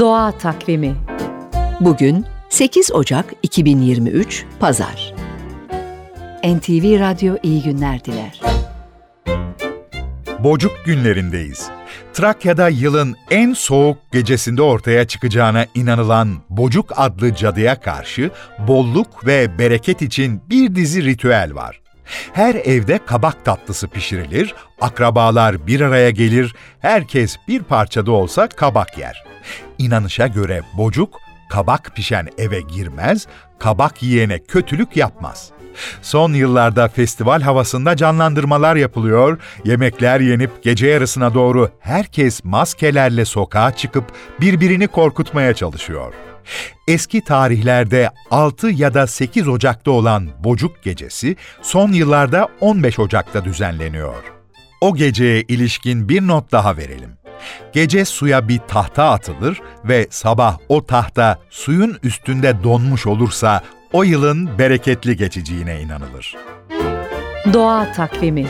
Doğa Takvimi Bugün 8 Ocak 2023 Pazar. NTV Radyo iyi günler diler. Bocuk günlerindeyiz. Trakya'da yılın en soğuk gecesinde ortaya çıkacağına inanılan Bocuk adlı cadıya karşı bolluk ve bereket için bir dizi ritüel var. Her evde kabak tatlısı pişirilir, akrabalar bir araya gelir, herkes bir parçada olsa kabak yer. İnanışa göre bocuk, kabak pişen eve girmez, kabak yiyene kötülük yapmaz. Son yıllarda festival havasında canlandırmalar yapılıyor, yemekler yenip gece yarısına doğru herkes maskelerle sokağa çıkıp birbirini korkutmaya çalışıyor. Eski tarihlerde 6 ya da 8 Ocak'ta olan Bocuk Gecesi son yıllarda 15 Ocak'ta düzenleniyor. O geceye ilişkin bir not daha verelim. Gece suya bir tahta atılır ve sabah o tahta suyun üstünde donmuş olursa o yılın bereketli geçeceğine inanılır. Doğa Takvimi